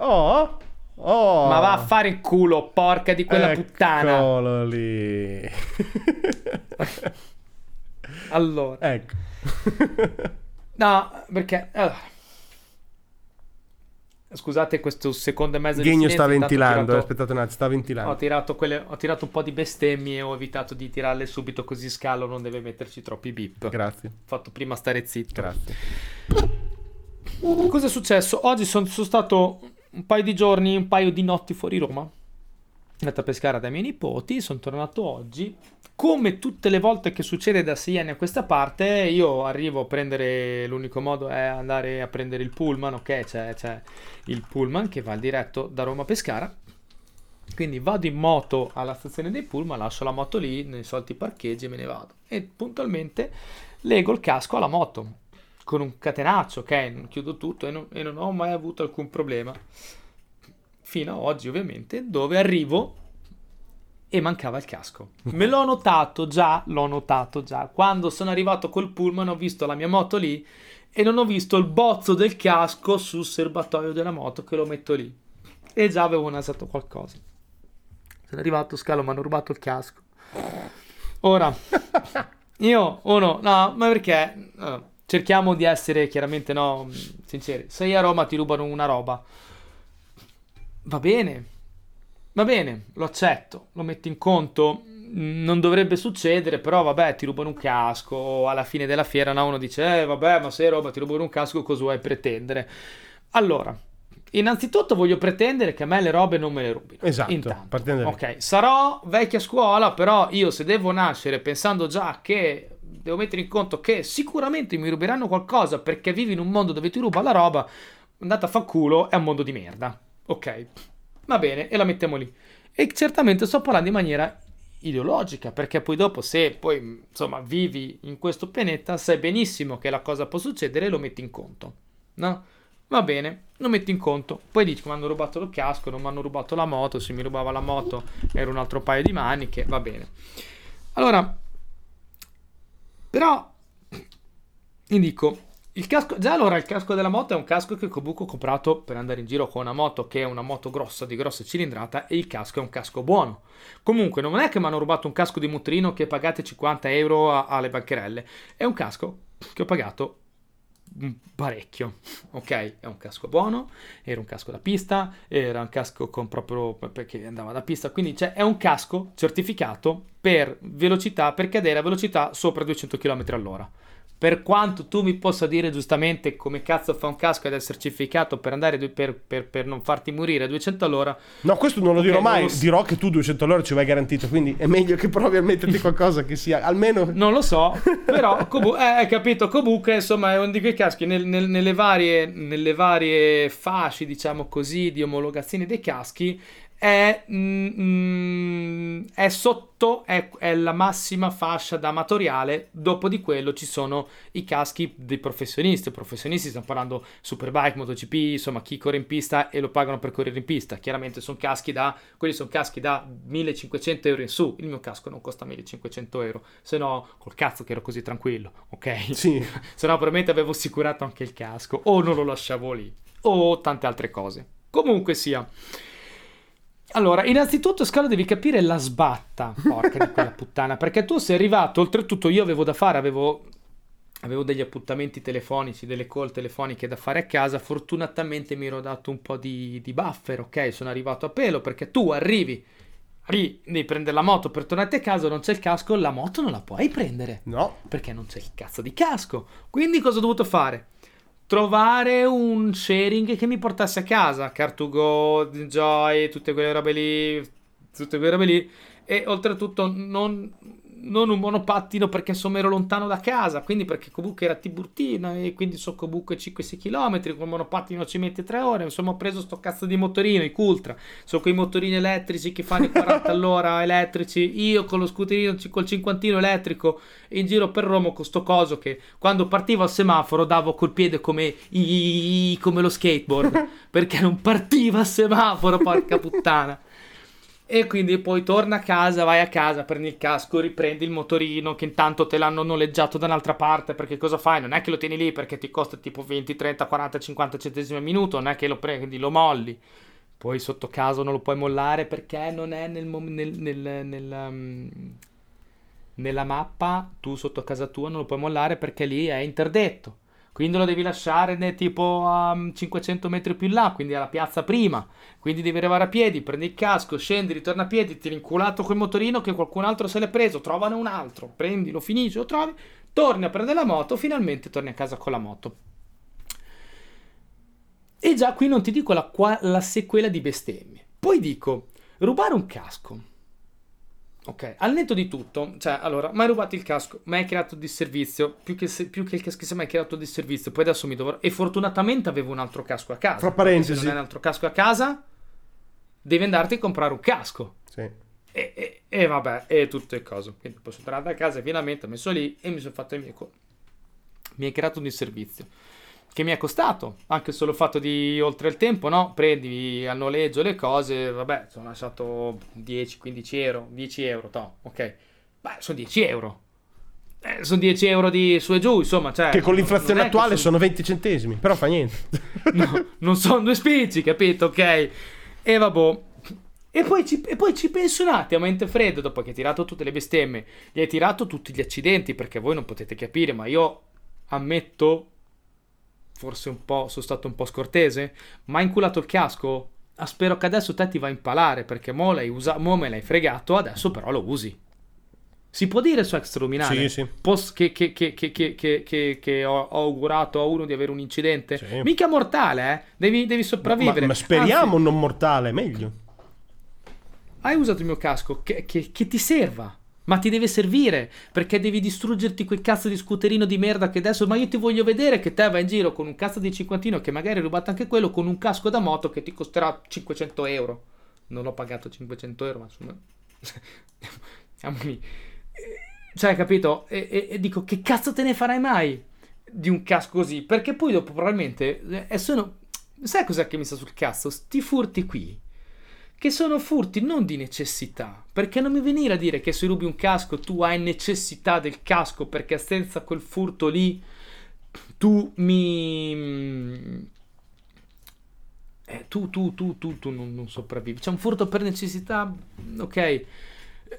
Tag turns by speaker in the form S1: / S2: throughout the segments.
S1: Oh, oh.
S2: Ma va a fare il culo, porca di quella puttana.
S1: Eccolo lì.
S2: allora.
S1: Ecco.
S2: no, perché... allora. Scusate questo secondo mezzo
S1: Ghegno
S2: di
S1: sta
S2: silenzio, ho
S1: ventilando,
S2: tirato-
S1: aspettate un attimo, sta ventilando.
S2: Ho tirato, quelle- ho tirato un po' di bestemmie e ho evitato di tirarle subito così Scalo non deve metterci troppi beep.
S1: Grazie,
S2: Ho fatto prima stare zitto.
S1: grazie.
S2: Cosa è successo? Oggi sono, sono stato un paio di giorni, un paio di notti fuori Roma. Andato a pescare dai miei nipoti, sono tornato oggi. Come tutte le volte che succede da sei anni a questa parte, io arrivo a prendere, l'unico modo è andare a prendere il pullman, ok? C'è, c'è il pullman che va diretto da Roma a Pescara. Quindi vado in moto alla stazione dei pullman, lascio la moto lì, nei soliti parcheggi e me ne vado. E puntualmente lego il casco alla moto con un catenaccio, ok? Non chiudo tutto e non, e non ho mai avuto alcun problema. Fino a oggi, ovviamente, dove arrivo e mancava il casco. Me l'ho notato già, l'ho notato già. Quando sono arrivato col pullman ho visto la mia moto lì e non ho visto il bozzo del casco sul serbatoio della moto che lo metto lì. E già avevo nasato qualcosa. Sono arrivato, scalo, mi hanno rubato il casco. Ora, io, uno, no, ma perché? Allora, cerchiamo di essere chiaramente, no, mh, sinceri. Sei a Roma, ti rubano una roba. Va bene, va bene, lo accetto, lo metti in conto. Mm, Non dovrebbe succedere, però vabbè, ti rubano un casco. Alla fine della fiera, no, uno dice, eh, vabbè, ma sei a Roma, ti rubano un casco, cosa vuoi pretendere? Allora, innanzitutto voglio pretendere che a me le robe non me le rubino.
S1: Esatto,
S2: Intanto.
S1: partendo da.
S2: Ok, sarò vecchia scuola, però io se devo nascere pensando già che devo mettere in conto che sicuramente mi ruberanno qualcosa perché vivi in un mondo dove ti ruba la roba, andate a fa culo, è un mondo di merda. Ok, va bene, e la mettiamo lì. E certamente sto parlando in maniera ideologica, perché poi dopo se poi insomma vivi in questo pianeta sai benissimo che la cosa può succedere e lo metti in conto, no? Va bene, lo metti in conto. Poi dici mi hanno rubato il casco, non mi hanno rubato la moto, se mi rubava la moto era un altro paio di maniche, va bene. Allora, però, vi dico, il casco, già allora il casco della moto è un casco che comunque ho comprato per andare in giro con una moto che è una moto grossa, di grossa cilindrata e il casco è un casco buono. Comunque non è che mi hanno rubato un casco di motorino che pagate 50 euro a- alle bancherelle, è un casco che ho pagato parecchio, ok? È un casco buono, era un casco da pista, era un casco con proprio perché andava da pista, quindi cioè, è un casco certificato per velocità, per cadere a velocità sopra 200 km all'ora. Per quanto tu mi possa dire giustamente come cazzo fa un casco ad essere certificato per andare per, per- per non farti morire a 200 all'ora,
S1: No, questo non lo dirò mai.
S2: lo so.
S1: Dirò che tu 200 all'ora ci vai garantito. Quindi è meglio che provi a metterti qualcosa che sia almeno.
S2: Non lo so, però comu- eh, capito, comunque insomma è uno di quei caschi nel- nel- nelle, varie, nelle varie fasce, diciamo così, di omologazione dei caschi è, mm, mm, è sotto, è, è la massima fascia da amatoriale, dopo di quello ci sono i caschi dei professionisti, professionisti stiamo parlando Superbike, MotoGP, insomma chi corre in pista e lo pagano per correre in pista, chiaramente sono caschi da, quelli sono caschi da 1500 euro in su, il mio casco non costa 1500 euro, se no col cazzo che ero così tranquillo, ok?
S1: Sì.
S2: se no probabilmente avevo assicurato anche il casco o non lo lasciavo lì o tante altre cose. Comunque sia. Allora, innanzitutto Scalo devi capire la sbatta, porca di quella puttana, perché tu sei arrivato, oltretutto io avevo da fare, avevo avevo degli appuntamenti telefonici, delle call telefoniche da fare a casa, fortunatamente mi ero dato un po' di, di buffer, ok? Sono arrivato a pelo perché tu arrivi, arrivi, devi prendere la moto per tornare a casa, non c'è il casco, la moto non la puoi prendere
S1: No.
S2: perché non c'è il cazzo di casco. Quindi cosa ho dovuto fare? Trovare un sharing che mi portasse a casa, Car2Go, Joy, tutte quelle robe lì, tutte quelle robe lì. E oltretutto non, non un monopattino perché insomma ero lontano da casa, quindi perché comunque era Tiburtina e quindi so comunque 5-6 km, con il monopattino ci metti 3 ore, insomma ho preso sto cazzo di motorino, i Cultra, sono quei motorini elettrici che fanno i 40 all'ora elettrici, io con lo scooterino, col cinquantino elettrico in giro per Roma con sto coso che quando partivo al semaforo davo col piede come, i- come lo skateboard perché non partiva al semaforo, porca puttana. E quindi poi torna a casa, vai a casa, prendi il casco, riprendi il motorino che intanto te l'hanno noleggiato da un'altra parte, perché cosa fai? Non è che lo tieni lì perché ti costa tipo 20, 30, 40, 50 centesimi al minuto, non è che lo prendi, lo molli. Poi sotto caso non lo puoi mollare perché non è nel, nel, nel, nel um, nella mappa, tu sotto casa tua non lo puoi mollare perché lì è interdetto. Quindi lo devi lasciare né, tipo a 500 metri più in là, quindi alla piazza prima. Quindi devi arrivare a piedi, prendi il casco, scendi, ritorna a piedi, ti rinculato quel motorino che qualcun altro se l'è preso, trovane un altro, prendi, lo finisci, lo trovi, torni a prendere la moto, finalmente torni a casa con la moto. E già qui non ti dico la, la sequela di bestemmie. Poi dico, rubare un casco Ok, al netto di tutto, cioè, allora, mai rubato il casco, mai creato disservizio, più che, se, più che il casco sia mai creato disservizio, poi adesso mi dovrò... E fortunatamente avevo un altro casco a casa.
S1: Fra parentesi.
S2: Se non hai un altro casco a casa, devi andarti a comprare un casco.
S1: Sì.
S2: E, e, e vabbè, e tutto il coso. Quindi poi sono tornato a casa e finalmente ho messo lì e mi sono fatto il mio... Co- mi hai creato un disservizio che mi è costato anche solo il fatto di oltre il tempo, no? Prendi a noleggio le cose, vabbè, sono lasciato 10, 15 euro, 10 euro, to, ok. Beh, sono 10 euro. Eh, sono 10 euro di su e giù, insomma. Cioè,
S1: che con l'inflazione attuale sono... sono 20 centesimi, però fa niente.
S2: no, non sono due spicci, capito? Ok. E vabbè. E poi, ci, e poi ci penso un attimo, mente freddo, dopo che hai tirato tutte le bestemmie, gli hai tirato tutti gli accidenti, perché voi non potete capire, ma io ammetto forse un po', sono stato un po' scortese, ma ha inculato il casco. Ah, spero che adesso te ti va a impalare perché mo, l'hai usa- mo me l'hai fregato, adesso però lo usi. Si può dire su extraluminare
S1: sì, sì.
S2: Post- che, che, che, che ho, ho, augurato a uno di avere un incidente? Sì. Mica mortale, eh? Devi, devi sopravvivere.
S1: Ma, ma speriamo Anzi, non mortale, meglio.
S2: Hai usato il mio casco, che, che ti serva. Ma ti deve servire perché devi distruggerti quel cazzo di scooterino di merda che adesso. Ma io ti voglio vedere che te vai in giro con un cazzo di cinquantino che magari hai rubato anche quello con un casco da moto che ti costerà 500 euro. Non ho pagato 500 euro, ma insomma. Cioè, capito? E, e, e, dico, che cazzo te ne farai mai di un casco così? Perché poi dopo probabilmente. Eh, sono. Sai cos'è che mi sta sul cazzo? Sti furti qui che sono furti non di necessità, perché non mi venire a dire che se rubi un casco tu hai necessità del casco perché senza quel furto lì tu mi... Eh, tu, tu, tu, tu, tu non, non sopravvivi. C'è un furto per necessità, ok.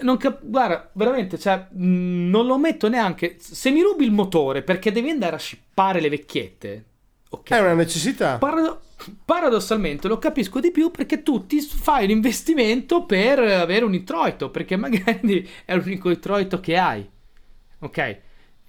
S2: Non cap- guarda, veramente, cioè, non lo metto neanche. Se mi rubi il motore perché devi andare a scippare le vecchiette, ok.
S1: È una necessità.
S2: Parlo paradossalmente lo capisco di più perché tu ti fai l'investimento per avere un introito, perché magari è l'unico introito che hai. Ok?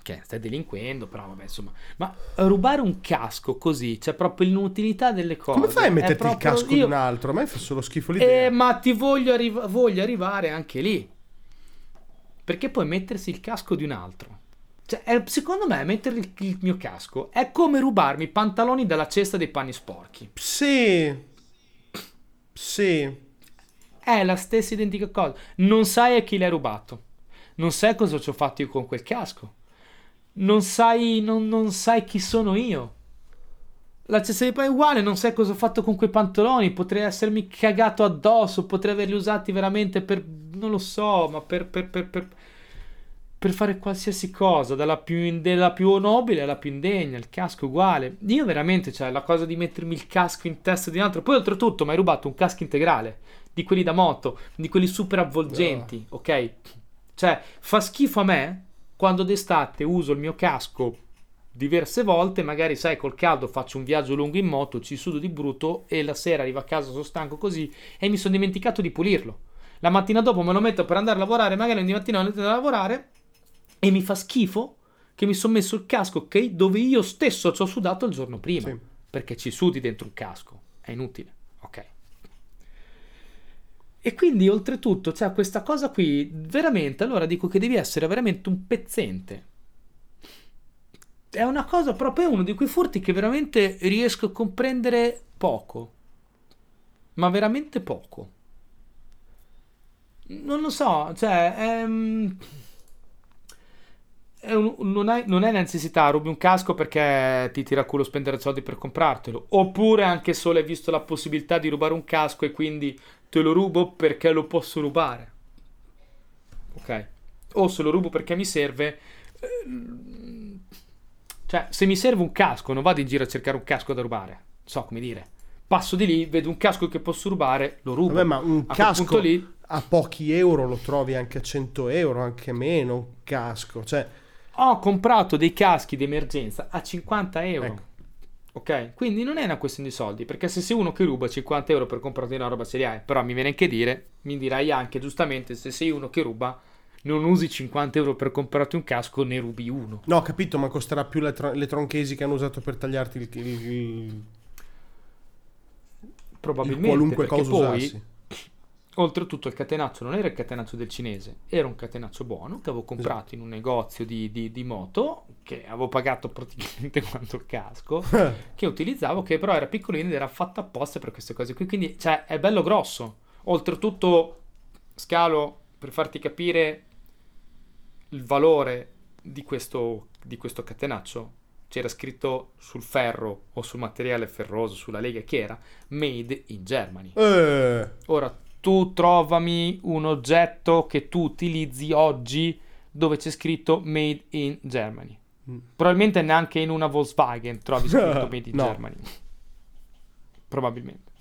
S2: Che stai delinquendo, però vabbè, insomma. Ma rubare un casco così, c'è proprio l'inutilità delle cose.
S1: Come fai a metterti proprio... il casco Io... di un altro? A me fa solo schifo l'idea.
S2: Eh, ma ti voglio, arri- voglio arrivare anche lì. Perché puoi mettersi il casco di un altro. Cioè, è, secondo me, mettere il, il, mio casco è come rubarmi i pantaloni dalla cesta dei panni sporchi.
S1: Sì. Sì.
S2: È la stessa identica cosa. Non sai a chi l'hai rubato. Non sai cosa ci ho fatto io con quel casco. Non sai, non, non sai chi sono io. La cesta dei panni è uguale, non sai cosa ho fatto con quei pantaloni. Potrei essermi cagato addosso, potrei averli usati veramente per... non lo so, ma per... per, per, per per fare qualsiasi cosa, dalla più, dalla più nobile alla più indegna, il casco uguale. Io veramente, cioè, la cosa di mettermi il casco in testa di un altro, poi oltretutto mi hai rubato un casco integrale, di quelli da moto, di quelli super avvolgenti, oh. ok? Cioè, fa schifo a me quando d'estate uso il mio casco diverse volte, magari sai col caldo faccio un viaggio lungo in moto, ci sudo di brutto e la sera arrivo a casa sono stanco così e mi sono dimenticato di pulirlo. La mattina dopo me lo metto per andare a lavorare, magari ogni mattina non a lavorare e mi fa schifo che mi sono messo il casco, ok? Dove io stesso ci ho sudato il giorno prima. Sì. Perché ci sudi dentro un casco. È inutile, ok? E quindi, oltretutto, cioè, questa cosa qui, veramente, allora dico che devi essere veramente un pezzente. È una cosa proprio, uno di quei furti che veramente riesco a comprendere poco. Ma veramente poco. Non lo so, cioè, ehm un- non, hai- non è necessità, rubi un casco perché ti tira a culo spendere soldi per comprartelo. Oppure anche solo hai visto la possibilità di rubare un casco e quindi te lo rubo perché lo posso rubare. Ok? O se lo rubo perché mi serve. ehm, Cioè, se mi serve un casco, non vado in giro a cercare un casco da rubare. So come dire. Passo di lì, vedo un casco che posso rubare, lo rubo.
S1: Vabbè, ma un
S2: a
S1: casco
S2: lì
S1: a pochi euro lo trovi anche a 100 euro, anche meno, un casco. Cioè,
S2: ho comprato dei caschi di emergenza a 50 euro.
S1: Ecco.
S2: Ok? Quindi non è una questione di soldi, perché se sei uno che ruba 50 euro per comprarti una roba ce li hai, però mi viene anche dire, mi dirai anche giustamente, se sei uno che ruba, non usi 50 euro per comprarti un casco, ne rubi uno.
S1: no, capito, ma costerà più le, tro- le tronchesi che hanno usato per tagliarti il, il- il- il
S2: Probabilmente.
S1: qualunque
S2: perché
S1: cosa
S2: poi,
S1: usassi.
S2: Oltretutto il catenaccio non era il catenaccio del cinese, era un catenaccio buono che avevo comprato in un negozio di, di- di moto, che avevo pagato praticamente quanto il casco, che utilizzavo, che però era piccolino ed era fatto apposta per queste cose qui. Quindi, cioè, è bello grosso. Oltretutto, scalo per farti capire il valore di questo, di questo catenaccio. C'era scritto sul ferro o sul materiale ferroso, sulla lega che era, made in Germany.
S1: Eh,
S2: Ora, tu trovami un oggetto che tu utilizzi oggi dove c'è scritto made in Germany.
S1: Mm.
S2: Probabilmente neanche in una Volkswagen trovi scritto made in
S1: No.
S2: Germany. Probabilmente.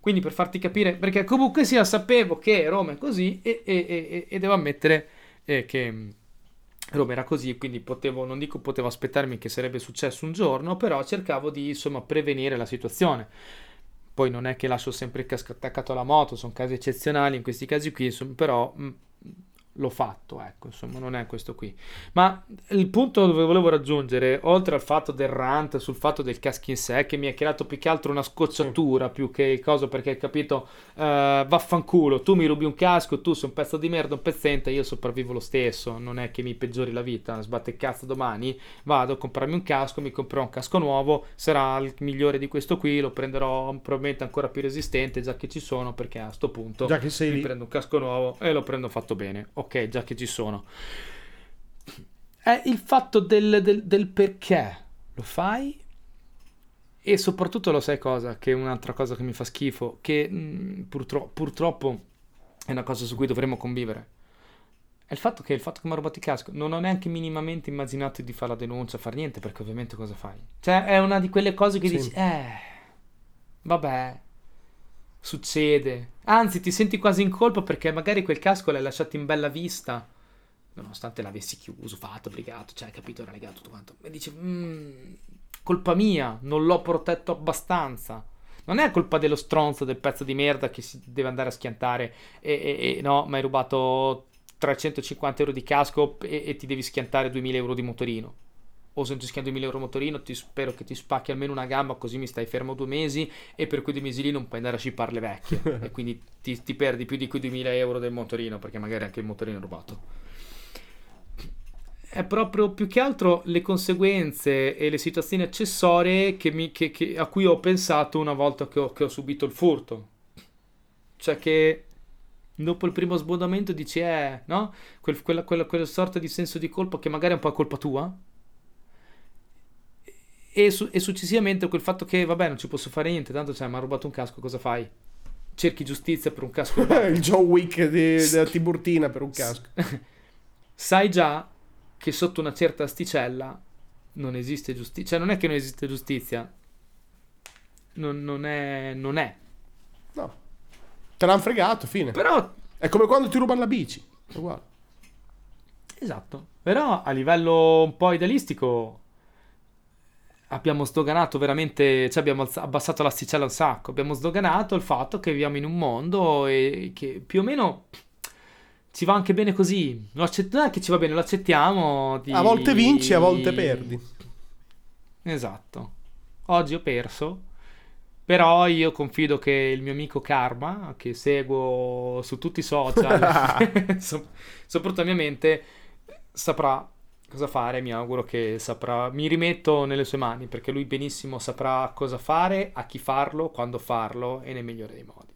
S2: Quindi per farti capire, perché comunque sia sapevo che Roma è così e, e- e- e devo ammettere eh, che mm, Roma era così, quindi potevo, non dico potevo aspettarmi che sarebbe successo un giorno, però cercavo di insomma prevenire la situazione. Poi non è che lascio sempre il casco attaccato alla moto, sono casi eccezionali in questi casi qui, però mh, l'ho fatto, ecco, insomma, non è questo qui. Ma il punto dove volevo raggiungere, oltre al fatto del rant, sul fatto del casco in sé, che mi ha creato più che altro una scocciatura più che il coso, perché hai capito, eh, vaffanculo, tu mi rubi un casco, tu sei un pezzo di merda, un pezzente, io sopravvivo lo stesso, non è che mi peggiori la vita, sbatte cazzo domani, vado a comprarmi un casco, mi comprerò un casco nuovo, sarà il migliore di questo qui, lo prenderò probabilmente ancora più resistente, già che ci sono, perché a sto punto
S1: già che sei
S2: mi
S1: lì.
S2: prendo un casco nuovo e lo prendo fatto bene. Ok, già che ci sono. È il fatto del, del- del perché lo fai e soprattutto lo sai cosa, che è un'altra cosa che mi fa schifo, che mh, purtro- purtroppo è una cosa su cui dovremmo convivere. È il fatto che il fatto che mi ha rubato il casco non ho neanche minimamente immaginato di fare la denuncia, fare niente, perché ovviamente cosa fai? Cioè, è una di quelle cose che
S1: Sì.
S2: dici, eh, vabbè, succede. Anzi, ti senti quasi in colpa perché magari quel casco l'hai lasciato in bella vista, nonostante l'avessi chiuso, fatto, obbligato, cioè, capito, era legato tutto quanto. E dici, "Mm, colpa mia, non l'ho protetto abbastanza. Non è colpa dello stronzo, del pezzo di merda che si deve andare a schiantare e, e- e no, mi hai rubato 350 euro di casco e, e ti devi schiantare 2000 euro di motorino. O se non ti schianti 2000 euro motorino, ti spero che ti spacchi almeno una gamba, così mi stai fermo due mesi e per quei due mesi lì non puoi andare a scippare le vecchie. e quindi ti, ti perdi più di quei 2000 euro del motorino, perché magari anche il motorino è rubato. È proprio più che altro le conseguenze e le situazioni accessorie che mi- che- che- a cui ho pensato una volta che ho, che ho subito il furto. Cioè che dopo il primo sbondamento dici, eh, no? Quel- quella, quella, quella sorta di senso di colpa che magari è un po' colpa tua. E, su- e successivamente quel fatto che, vabbè, non ci posso fare niente, tanto cioè, mi ha rubato un casco, cosa fai? Cerchi giustizia per un casco
S1: il John Wick di- della Tiburtina per un casco.
S2: sai già che sotto una certa asticella non esiste giustizia. Cioè, non è che non esiste giustizia. Non, non è. Non è.
S1: No. Te l'hanno fregato, fine.
S2: Però.
S1: È come quando ti rubano la bici. È uguale.
S2: Esatto. Però a livello un po' idealistico. Abbiamo sdoganato veramente. Cioè, abbiamo abbassato l'asticella un sacco. Abbiamo sdoganato il fatto che viviamo in un mondo e che più o meno. Ci va anche bene così. Non è che ci va bene, lo accettiamo. di-
S1: A volte vinci, a volte perdi.
S2: Esatto. Oggi ho perso, però io confido che il mio amico Karma, che seguo su tutti i social, so- soprattutto la mia mente, saprà cosa fare. Mi auguro che saprà. Mi rimetto nelle sue mani perché lui benissimo saprà cosa fare, a chi farlo, quando farlo e nel migliore dei modi.